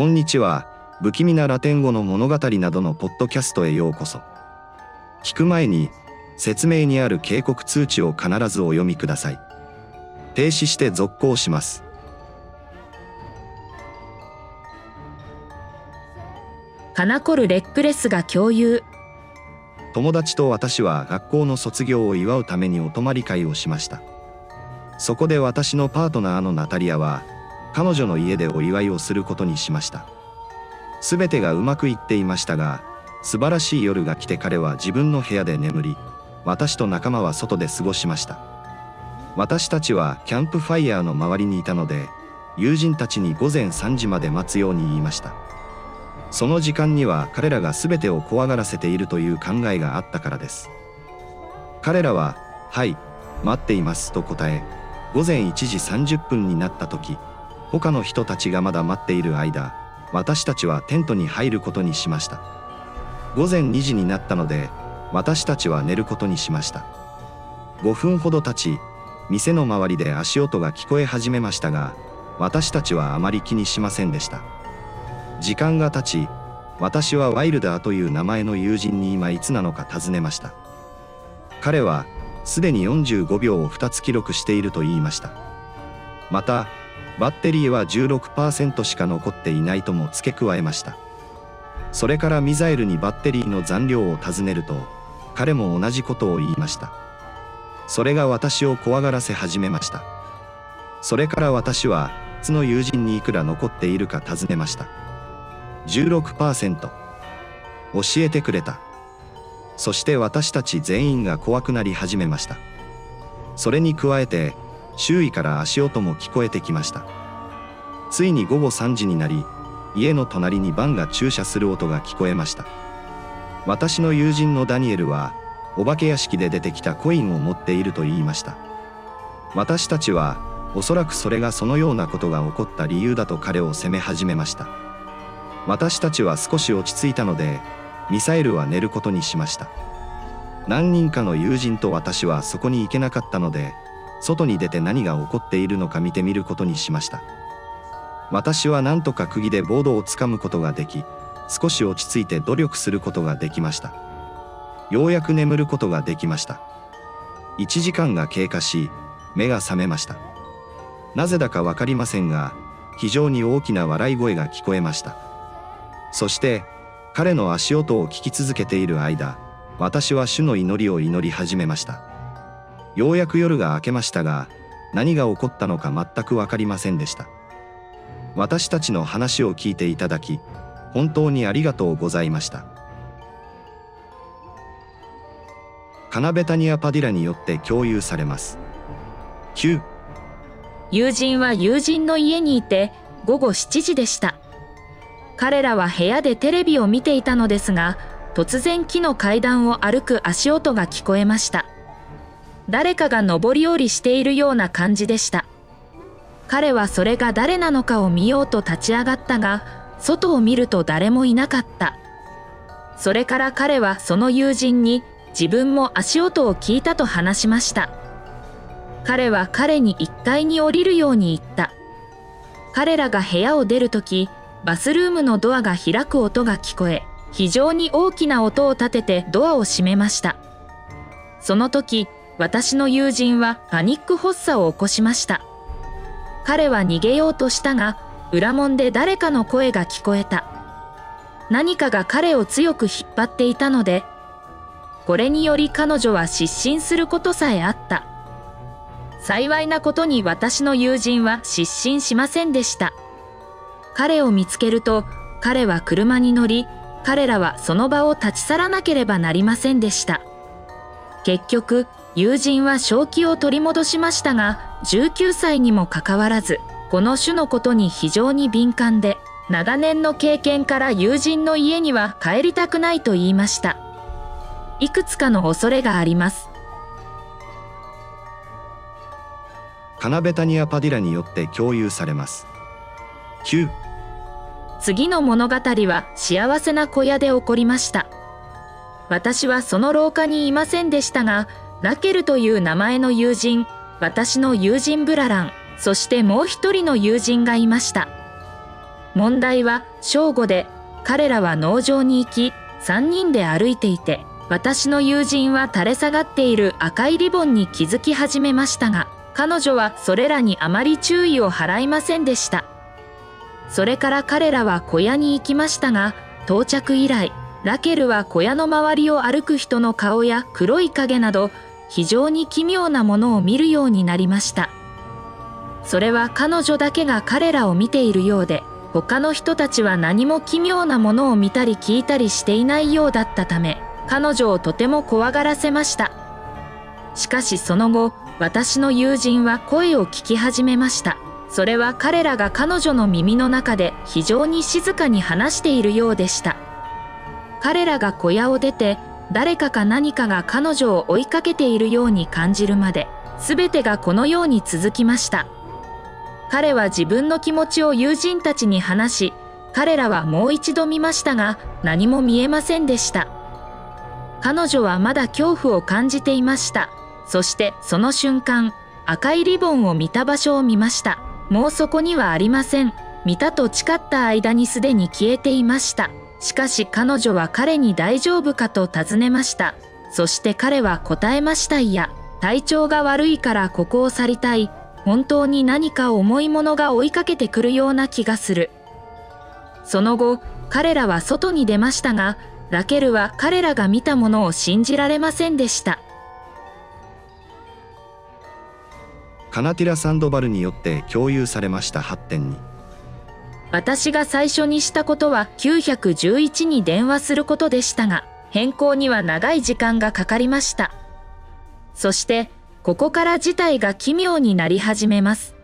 こんにちは。不気味なラテン語の物語などのポッドキャストへようこそ。聞く前に、説明にある警告通知を必ずお読みください。停止して続行します。カナコル・レックレスが共有。友達と私は学校の卒業を祝うためにお泊まり会をしました。そこで私のパートナーのナタリアは、彼女の家でお祝いをすることにしました。すべてがうまくいっていましたが、素晴らしい夜が来て彼は自分の部屋で眠り、私と仲間は外で過ごしました。私たちはキャンプファイヤーの周りにいたので、友人たちに午前3時まで待つように言いました。その時間には彼らが全てを怖がらせているという考えがあったからです。彼らは、はい、待っていますと答え、午前1時30分になった時、他の人たちがまだ待っている間、私たちはテントに入ることにしました。午前2時になったので、私たちは寝ることにしました。5分ほど経ち、店の周りで足音が聞こえ始めましたが、私たちはあまり気にしませんでした。時間が経ち、私はワイルダーという名前の友人に今いつなのか尋ねました。彼は、すでに45秒を2つ記録していると言いました。また、バッテリーは16%しか残っていないとも付け加えました。それからミサイルにバッテリーの残量を尋ねると彼も同じことを言いました。それが私を怖がらせ始めました。それから私は別の友人にいくら残っているか尋ねました。16%教えてくれた。そして私たち全員が怖くなり始めました。それに加えて周囲から足音も聞こえてきました。ついに午後3時になり家の隣にバンが駐車する音が聞こえました。私の友人のダニエルはお化け屋敷で出てきたコインを持っていると言いました。私たちはおそらくそれがそのようなことが起こった理由だと彼を責め始めました。私たちは少し落ち着いたのでミサイルは寝ることにしました。何人かの友人と私はそこに行けなかったので外に出て何が起こっているのか見てみることにしました。私は何とか釘でボードをつかむことができ少し落ち着いて努力することができました。ようやく眠ることができました。1時間が経過し目が覚めました。なぜだか分かりませんが非常に大きな笑い声が聞こえました。そして彼の足音を聞き続けている間私は主の祈りを祈り始めました。ようやく夜が明けましたが、何が起こったのか全くわかりませんでした。私たちの話を聞いていただき、本当にありがとうございました。カナベタニア・パディラによって共有されます。9友人は友人の家にいて午後7時でした。彼らは部屋でテレビを見ていたのですが、突然木の階段を歩く足音が聞こえました。誰かが上り下りしているような感じでした。彼はそれが誰なのかを見ようと立ち上がったが、外を見ると誰もいなかった。それから彼はその友人に自分も足音を聞いたと話しました。彼は彼に1階に降りるように言った。彼らが部屋を出るとき、バスルームのドアが開く音が聞こえ、非常に大きな音を立ててドアを閉めました。その時、私の友人はパニック発作を起こしました。彼は逃げようとしたが、裏門で誰かの声が聞こえた。何かが彼を強く引っ張っていたので、これにより彼女は失神することさえあった。幸いなことに私の友人は失神しませんでした。彼を見つけると、彼は車に乗り、彼らはその場を立ち去らなければなりませんでした。結局、友人は正気を取り戻しましたが、19歳にもかかわらず、この種のことに非常に敏感で、長年の経験から友人の家には帰りたくないと言いました。いくつかの恐れがあります。カナベタニア・パディラによって共有されます。9次の物語は幸せな小屋で起こりました。私はその廊下にいませんでしたが、ラケルという名前の友人、私の友人ブララン、そしてもう一人の友人がいました。問題は正午で彼らは農場に行き3人で歩いていて私の友人は垂れ下がっている赤いリボンに気づき始めましたが彼女はそれらにあまり注意を払いませんでしたそれから彼らは小屋に行きましたが到着以来ラケルは小屋の周りを歩く人の顔や黒い影など非常に奇妙なものを見るようになりました。それは彼女だけが彼らを見ているようで他の人たちは何も奇妙なものを見たり聞いたりしていないようだったため彼女をとても怖がらせました。しかしその後私の友人は声を聞き始めました。それは彼らが彼女の耳の中で非常に静かに話しているようでした。彼らが小屋を出て誰かか何かが彼女を追いかけているように感じるまで全てがこのように続きました。彼は自分の気持ちを友人たちに話し彼らはもう一度見ましたが何も見えませんでした。彼女はまだ恐怖を感じていました。そしてその瞬間赤いリボンを見た場所を見ました。もうそこにはありません。見たと誓った間にすでに消えていました。しかし彼女は彼に大丈夫かと尋ねました。そして彼は答えました。いや体調が悪いからここを去りたい。本当に何か重いものが追いかけてくるような気がする。その後彼らは外に出ましたがラケルは彼らが見たものを信じられませんでした。カナティラ・サンドバルによって共有されました発展に。私が最初にしたことは911に電話することでしたが変更には長い時間がかかりました。そしてここから事態が奇妙になり始めます。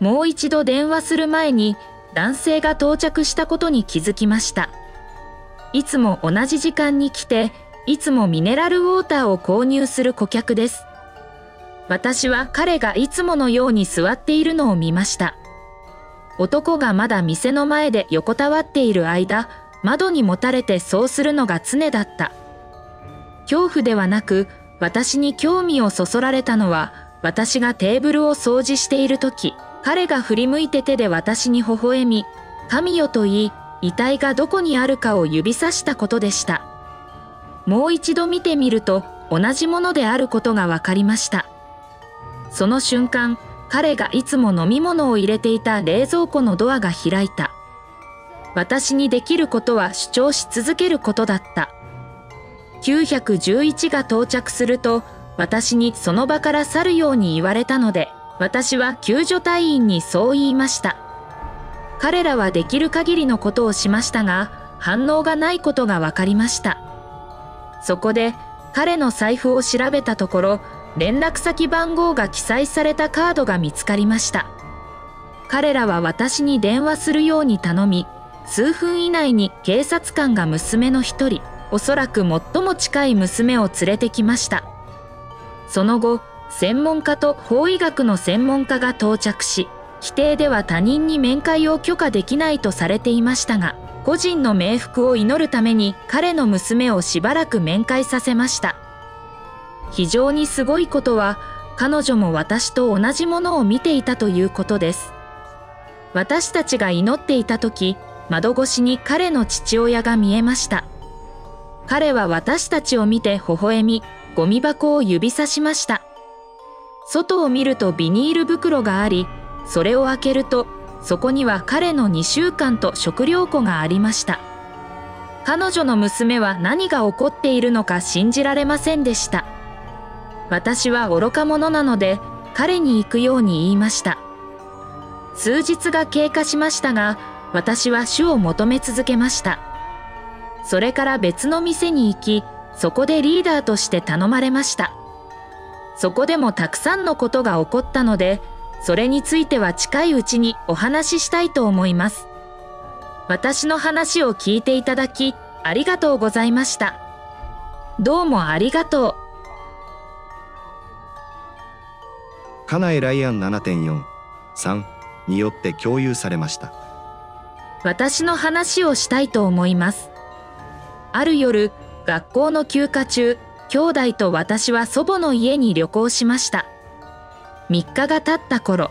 もう一度電話する前に男性が到着したことに気づきました。いつも同じ時間に来ていつもミネラルウォーターを購入する顧客です。私は彼がいつものように座っているのを見ました。男がまだ店の前で横たわっている間窓にもたれてそうするのが常だった。恐怖ではなく私に興味をそそられたのは私がテーブルを掃除している時。彼が振り向いて手で私に微笑み神よと言い遺体がどこにあるかを指さしたことでした。もう一度見てみると同じものであることが分かりました。その瞬間彼がいつも飲み物を入れていた冷蔵庫のドアが開いた。私にできることは主張し続けることだった。911が到着すると私にその場から去るように言われたので私は救助隊員にそう言いました。彼らはできる限りのことをしましたが反応がないことが分かりました。そこで彼の財布を調べたところ連絡先番号が記載されたカードが見つかりました。彼らは私に電話するように頼み数分以内に警察官が娘の一人おそらく最も近い娘を連れてきました。その後専門家と法医学の専門家が到着し規定では他人に面会を許可できないとされていましたが個人の冥福を祈るために彼の娘をしばらく面会させました。非常にすごいことは彼女も私と同じものを見ていたということです。私たちが祈っていた時窓越しに彼の父親が見えました。彼は私たちを見て微笑みゴミ箱を指さしました。外を見るとビニール袋がありそれを開けるとそこには彼の2週間と食料庫がありました。彼女の娘は何が起こっているのか信じられませんでした。私は愚か者なので彼に行くように言いました。数日が経過しましたが私は主を求め続けました。それから別の店に行きそこでリーダーとして頼まれました。そこでもたくさんのことが起こったのでそれについては近いうちにお話ししたいと思います。私の話を聞いていただきありがとうございました。どうもありがとう。カナエライアン7.43によって共有されました私の話をしたいと思いますある夜学校の休暇中兄弟と私は祖母の家に旅行しました3日が経った頃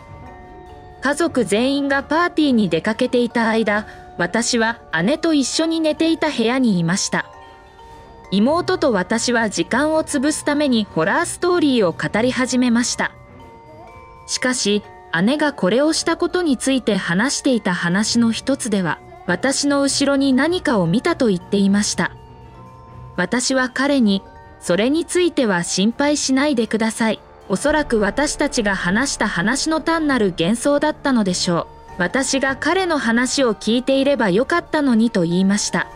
家族全員がパーティーに出かけていた間、私は姉と一緒に寝ていた部屋にいました。妹と私は時間を潰すためにホラーストーリーを語り始めました。しかし、姉がこれをしたことについて話していた話の一つでは、私の後ろに何かを見たと言っていました。私は彼に、それについては心配しないでください。おそらく私たちが話した話の単なる幻想だったのでしょう。私が彼の話を聞いていればよかったのにと言いました。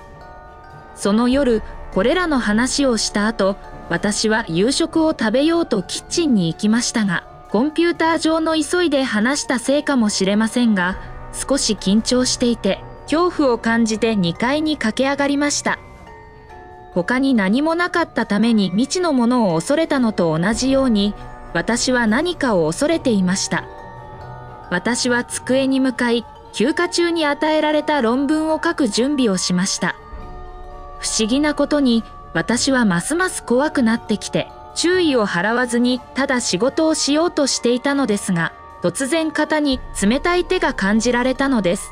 その夜、これらの話をした後、私は夕食を食べようとキッチンに行きましたが、コンピューター上の急いで話したせいかもしれませんが、少し緊張していて、恐怖を感じて2階に駆け上がりました。他に何もなかったために未知のものを恐れたのと同じように、私は何かを恐れていました。私は机に向かい、休暇中に与えられた論文を書く準備をしました。不思議なことに、私はますます怖くなってきて、注意を払わずにただ仕事をしようとしていたのですが、突然肩に冷たい手が感じられたのです。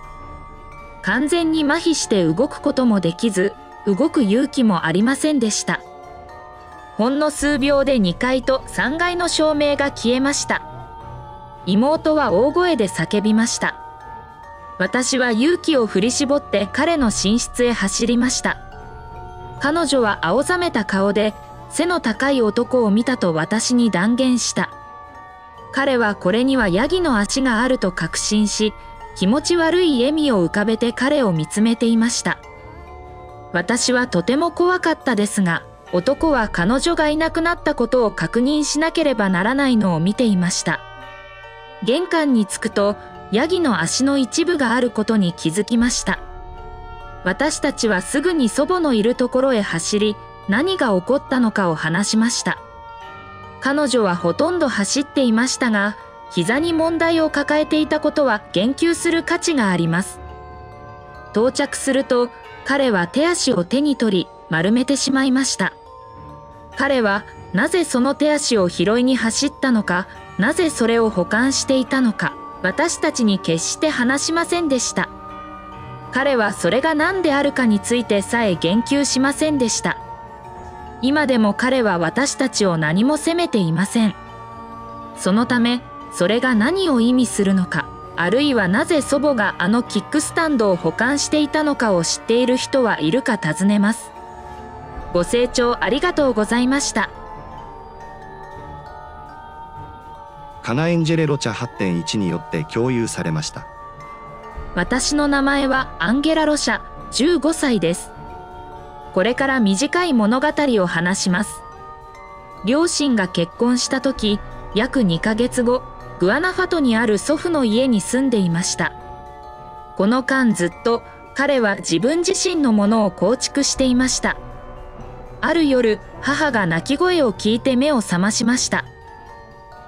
完全に麻痺して動くこともできず、動く勇気もありませんでした。ほんの数秒で2階と3階の照明が消えました。妹は大声で叫びました。私は勇気を振り絞って彼の寝室へ走りました。彼女は青ざめた顔で背の高い男を見たと私に断言した。彼はこれにはヤギの足があると確信し、気持ち悪い笑みを浮かべて彼を見つめていました。私はとても怖かったですが、男は彼女がいなくなったことを確認しなければならないのを見ていました。玄関に着くと、ヤギの足の一部があることに気づきました。私たちはすぐに祖母のいるところへ走り、何が起こったのかを話しました。彼女はほとんど走っていましたが、膝に問題を抱えていたことは言及する価値があります。到着すると、彼は手足を手に取り、丸めてしまいました。彼はなぜその手足を拾いに走ったのか、なぜそれを保管していたのか、私たちに決して話しませんでした。彼はそれが何であるかについてさえ言及しませんでした。今でも彼は私たちを何も責めていません。そのため、それが何を意味するのか、あるいはなぜ祖母があのキックスタンドを保管していたのかを知っている人はいるか尋ねます。ご清聴ありがとうございました。カナエンジェレロ茶8.1によって共有されました。私の名前はアンゲラ・ロシャ、15歳です。これから短い物語を話します。両親が結婚した時、約2ヶ月後、グアナファトにある祖父の家に住んでいました。この間ずっと彼は自分自身のものを構築していました。ある夜、母が泣き声を聞いて目を覚ましました。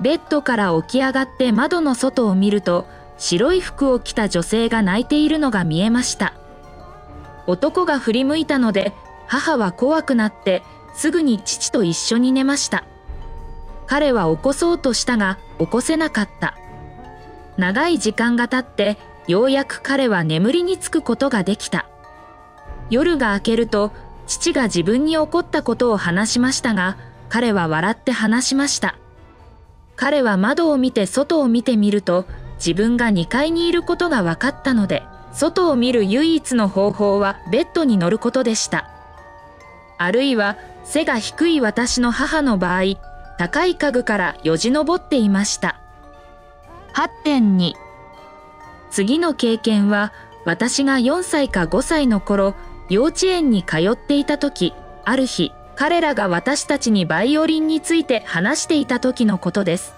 ベッドから起き上がって窓の外を見ると、白い服を着た女性が泣いているのが見えました。男が振り向いたので、母は怖くなって、すぐに父と一緒に寝ました。彼は起こそうとしたが、起こせなかった。長い時間が経って、ようやく彼は眠りにつくことができた。夜が明けると、父が自分に起こったことを話しましたが、彼は笑って話しました。彼は窓を見て外を見てみると、自分が2階にいることが分かったので、外を見る唯一の方法はベッドに乗ることでした。あるいは背が低い私の母の場合、高い家具からよじ登っていました。8.2次の経験は私が4歳か5歳の頃、幼稚園に通っていた時、ある日、彼らが私たちにバイオリンについて話していた時のことです。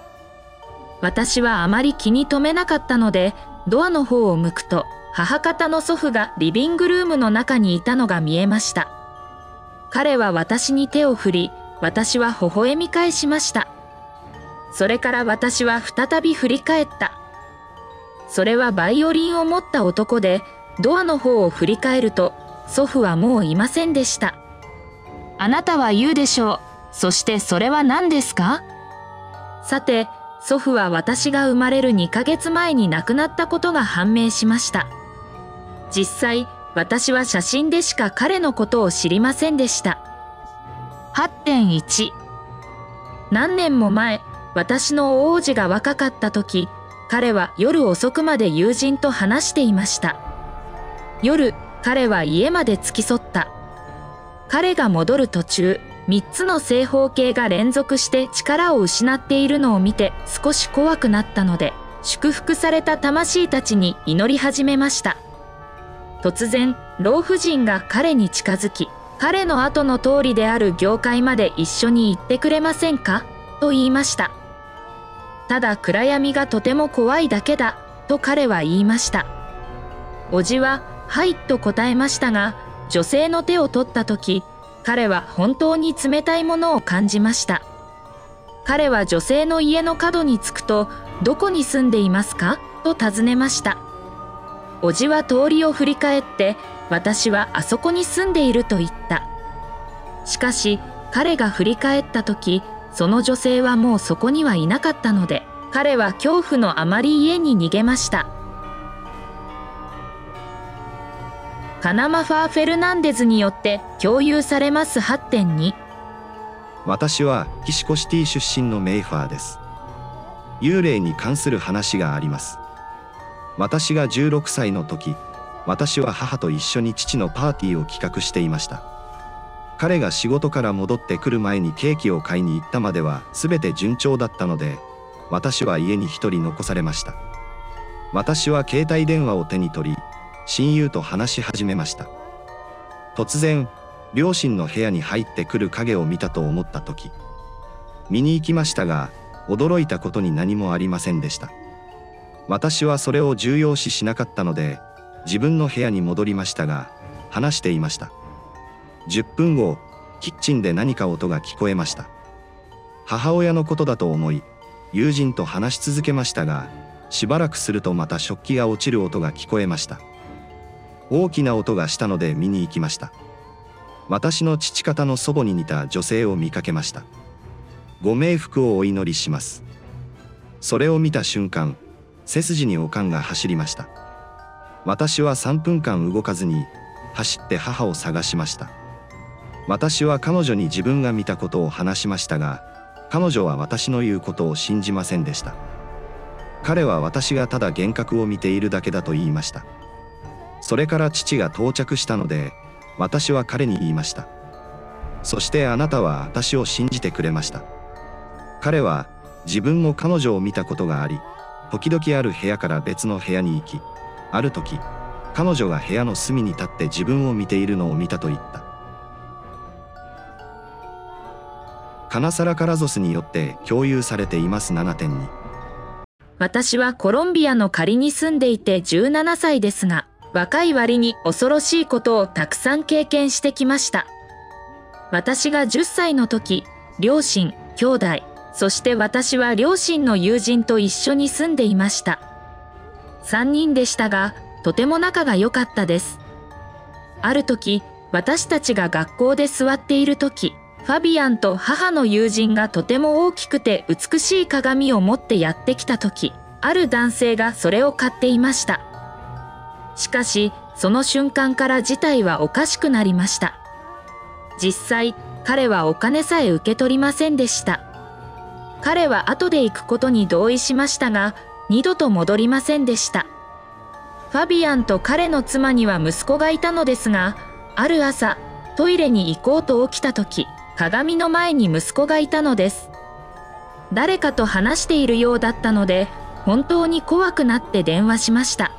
私はあまり気に留めなかったので、ドアの方を向くと、母方の祖父がリビングルームの中にいたのが見えました。彼は私に手を振り、私は微笑み返しました。それから私は再び振り返った。それはバイオリンを持った男で、ドアの方を振り返ると、祖父はもういませんでした。あなたは言うでしょう。そしてそれは何ですか？さて、祖父は私が生まれる2ヶ月前に亡くなったことが判明しました。実際、私は写真でしか彼のことを知りませんでした。8.1何年も前、私の王子が若かった時、彼は夜遅くまで友人と話していました。夜、彼は家まで付き添った。彼が戻る途中、3つの正方形が連続して力を失っているのを見て少し怖くなったので、祝福された魂たちに祈り始めました。突然、老婦人が彼に近づき、彼の後の通りである業界まで一緒に行ってくれませんか？と言いました。ただ暗闇がとても怖いだけだ、と彼は言いました。おじは、はいと答えましたが、女性の手を取った時、彼は本当に冷たいものを感じました。彼は女性の家の角に着くと、どこに住んでいますか？と尋ねました。おじは通りを振り返って、私はあそこに住んでいると言った。しかし、彼が振り返った時、その女性はもうそこにはいなかったので、彼は恐怖のあまり家に逃げました。カナマファー・フェルナンデズによって共有されます8.2私はキシコシティ出身のメイファーです幽霊に関する話があります私が16歳の時私は母と一緒に父のパーティーを企画していました。彼が仕事から戻ってくる前にケーキを買いに行ったまでは全て順調だったので私は家に一人残されました。私は携帯電話を手に取り親友と話し始めました。突然両親の部屋に入ってくる影を見たと思った時見に行きましたが驚いたことに何もありませんでした。私はそれを重要視しなかったので自分の部屋に戻りましたが話していました。10分後キッチンで何か音が聞こえました。母親のことだと思い友人と話し続けましたがしばらくするとまた食器が落ちる音が聞こえました。大きな音がしたので見に行きました。私の父方の祖母に似た女性を見かけました。ご冥福をお祈りします。それを見た瞬間背筋におかんが走りました。私は3分間動かずに走って母を探しました。私は彼女に自分が見たことを話しましたが彼女は私の言うことを信じませんでした。彼は私がただ幻覚を見ているだけだと言いました。それから父が到着したので私は彼に言いました。そしてあなたは私を信じてくれました。彼は自分も彼女を見たことがあり時々ある部屋から別の部屋に行きある時彼女が部屋の隅に立って自分を見ているのを見たと言ったカナサラ・カラゾスによって共有されています7.2私はコロンビアの仮に住んでいて17歳ですが、若い割に恐ろしいことをたくさん経験してきました。私が10歳の時、両親、兄弟、そして私は両親の友人と一緒に住んでいました。3人でしたが、とても仲が良かったです。ある時、私たちが学校で座っている時、ファビアンと母の友人がとても大きくて美しい鏡を持ってやってきた時、ある男性がそれを買っていました。しかし、その瞬間から事態はおかしくなりました。実際、彼はお金さえ受け取りませんでした。彼は後で行くことに同意しましたが、二度と戻りませんでした。ファビアンと彼の妻には息子がいたのですが、ある朝、トイレに行こうと起きた時、鏡の前に息子がいたのです。誰かと話しているようだったので、本当に怖くなって電話しました。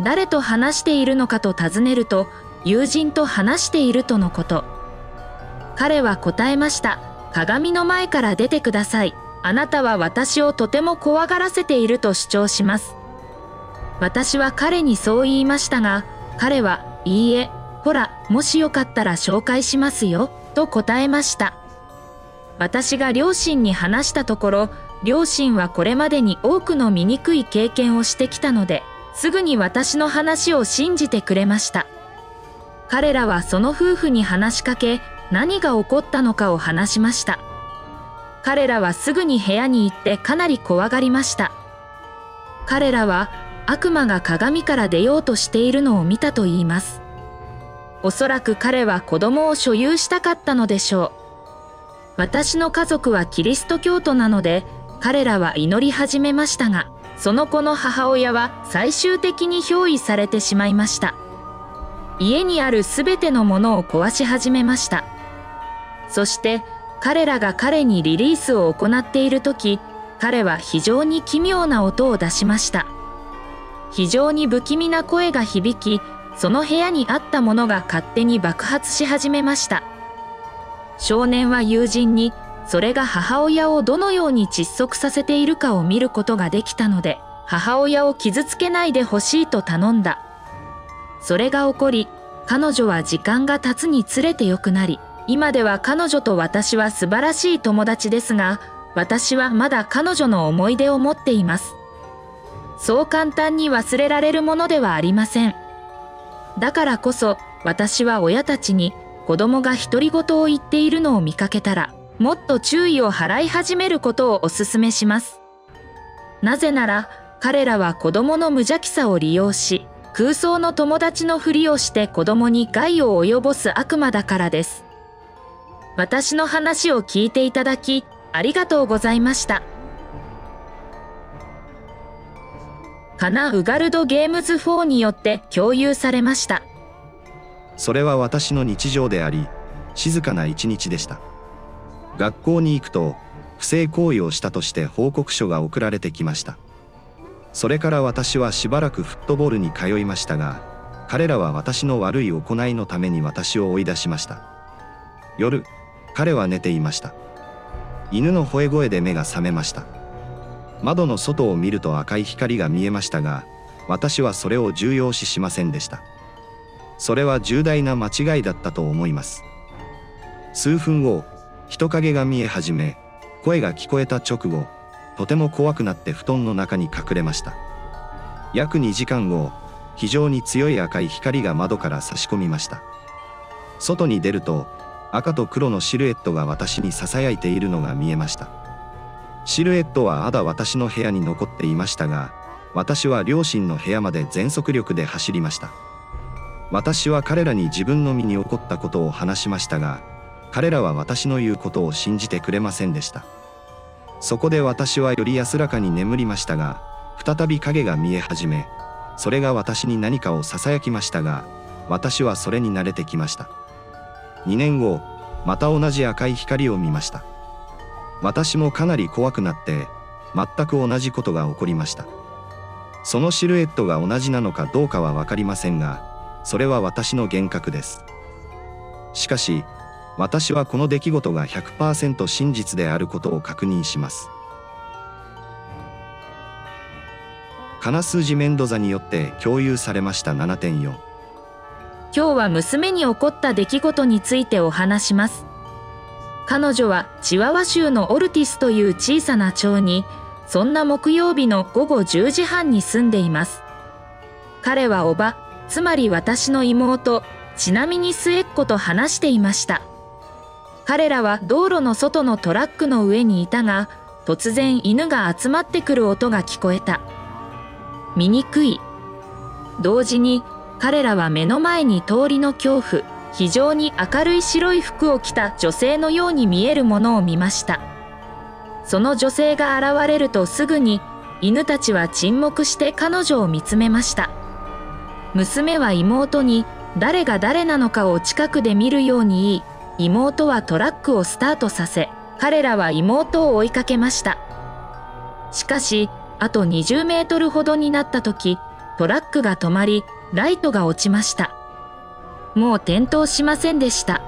誰と話しているのかと尋ねると、友人と話しているとのこと。彼は答えました。鏡の前から出てください。あなたは私をとても怖がらせていると主張します。私は彼にそう言いましたが、彼は、いいえ、ほら、もしよかったら紹介しますよ、と答えました。私が両親に話したところ、両親はこれまでに多くの醜い経験をしてきたので、すぐに私の話を信じてくれました。彼らはその夫婦に話しかけ、何が起こったのかを話しました。彼らはすぐに部屋に行ってかなり怖がりました。彼らは悪魔が鏡から出ようとしているのを見たと言います。おそらく彼は子供を所有したかったのでしょう。私の家族はキリスト教徒なので、彼らは祈り始めましたが、その子の母親は最終的に憑依されてしまいました。家にあるすべてのものを壊し始めました。そして彼らが彼にリリースを行っている時、彼は非常に奇妙な音を出しました。非常に不気味な声が響き、その部屋にあったものが勝手に爆発し始めました。少年は友人に、それが母親をどのように窒息させているかを見ることができたので、母親を傷つけないでほしいと頼んだ。それが起こり、彼女は時間が経つにつれて良くなり、今では彼女と私は素晴らしい友達ですが、私はまだ彼女の思い出を持っています。そう簡単に忘れられるものではありません。だからこそ、私は親たちに子供が独り言を言っているのを見かけたら、もっと注意を払い始めることをお勧めします。なぜなら、彼らは子供の無邪気さを利用し、空想の友達のふりをして子供に害を及ぼす悪魔だからです。私の話を聞いていただき、ありがとうございました。カナ・ウガルド・ゲームズ4によって共有されました。それは私の日常であり静かな一日でした学校に行くと不正行為をしたとして報告書が送られてきましたそれから私はしばらくフットボールに通いましたが彼らは私の悪い行いのために私を追い出しました夜彼は寝ていました。犬の吠え声で目が覚めました。窓の外を見ると赤い光が見えましたが私はそれを重要視しませんでした。それは重大な間違いだったと思います。数分後人影が見え始め声が聞こえた直後とても怖くなって布団の中に隠れました。約2時間後非常に強い赤い光が窓から差し込みました。外に出ると赤と黒のシルエットが私に囁いているのが見えました。シルエットはまだ私の部屋に残っていましたが私は両親の部屋まで全速力で走りました。私は彼らに自分の身に起こったことを話しましたが彼らは私の言うことを信じてくれませんでした。そこで私はより安らかに眠りましたが再び影が見え始めそれが私に何かを囁きましたが私はそれに慣れてきました。2年後また同じ赤い光を見ました。私もかなり怖くなって全く同じことが起こりました。そのシルエットが同じなのかどうかは分かりませんがそれは私の幻覚です。しかし私はこの出来事が100%真実であることを確認します。カナ数字メンドザによって共有されました7.4今日は娘に起こった出来事についてお話します。彼女はチワワ州のオルティスという小さな町に、そんな木曜日の午後10時半に住んでいます。彼はおば、つまり私の妹、ちなみに末っ子と話していました。彼らは道路の外のトラックの上にいたが、突然犬が集まってくる音が聞こえた。醜い。同時に彼らは目の前に通りの恐怖、非常に明るい白い服を着た女性のように見えるものを見ました。その女性が現れるとすぐに犬たちは沈黙して彼女を見つめました。娘は妹に誰が誰なのかを近くで見るように言い、妹はトラックをスタートさせ、彼らは妹を追いかけました。しかし、あと20メートルほどになった時、トラックが止まり、ライトが落ちました。もう転倒しませんでした。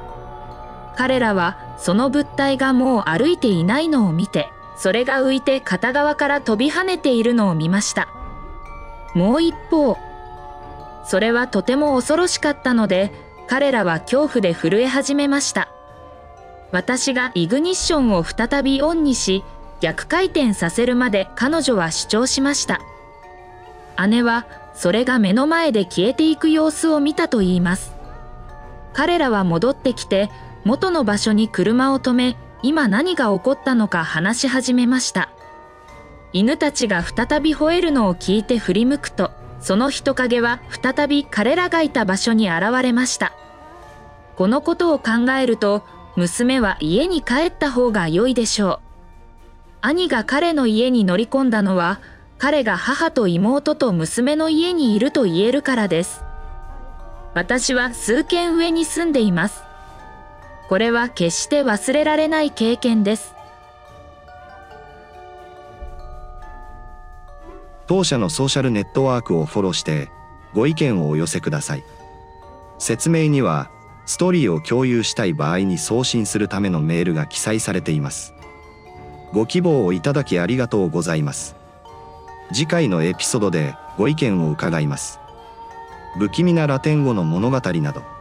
彼らはその物体がもう歩いていないのを見て、それが浮いて片側から飛び跳ねているのを見ました。もう一方、それはとても恐ろしかったので、彼らは恐怖で震え始めました。私がイグニッションを再びオンにし、逆回転させるまで彼女は主張しました。姉はそれが目の前で消えていく様子を見たと言います。彼らは戻ってきて元の場所に車を止め今何が起こったのか話し始めました。犬たちが再び吠えるのを聞いて振り向くと、その人影は再び彼らがいた場所に現れました。このことを考えると、娘は家に帰った方が良いでしょう。兄が彼の家に乗り込んだのは、彼が母と妹と娘の家にいると言えるからです。私は数軒上に住んでいます。これは決して忘れられない経験です。当社のソーシャルネットワークをフォローしてご意見をお寄せください。説明にはストーリーを共有したい場合に送信するためのメールが記載されています。ご希望をいただきありがとうございます。次回のエピソードでご意見を伺います。不気味なラテン語の物語など。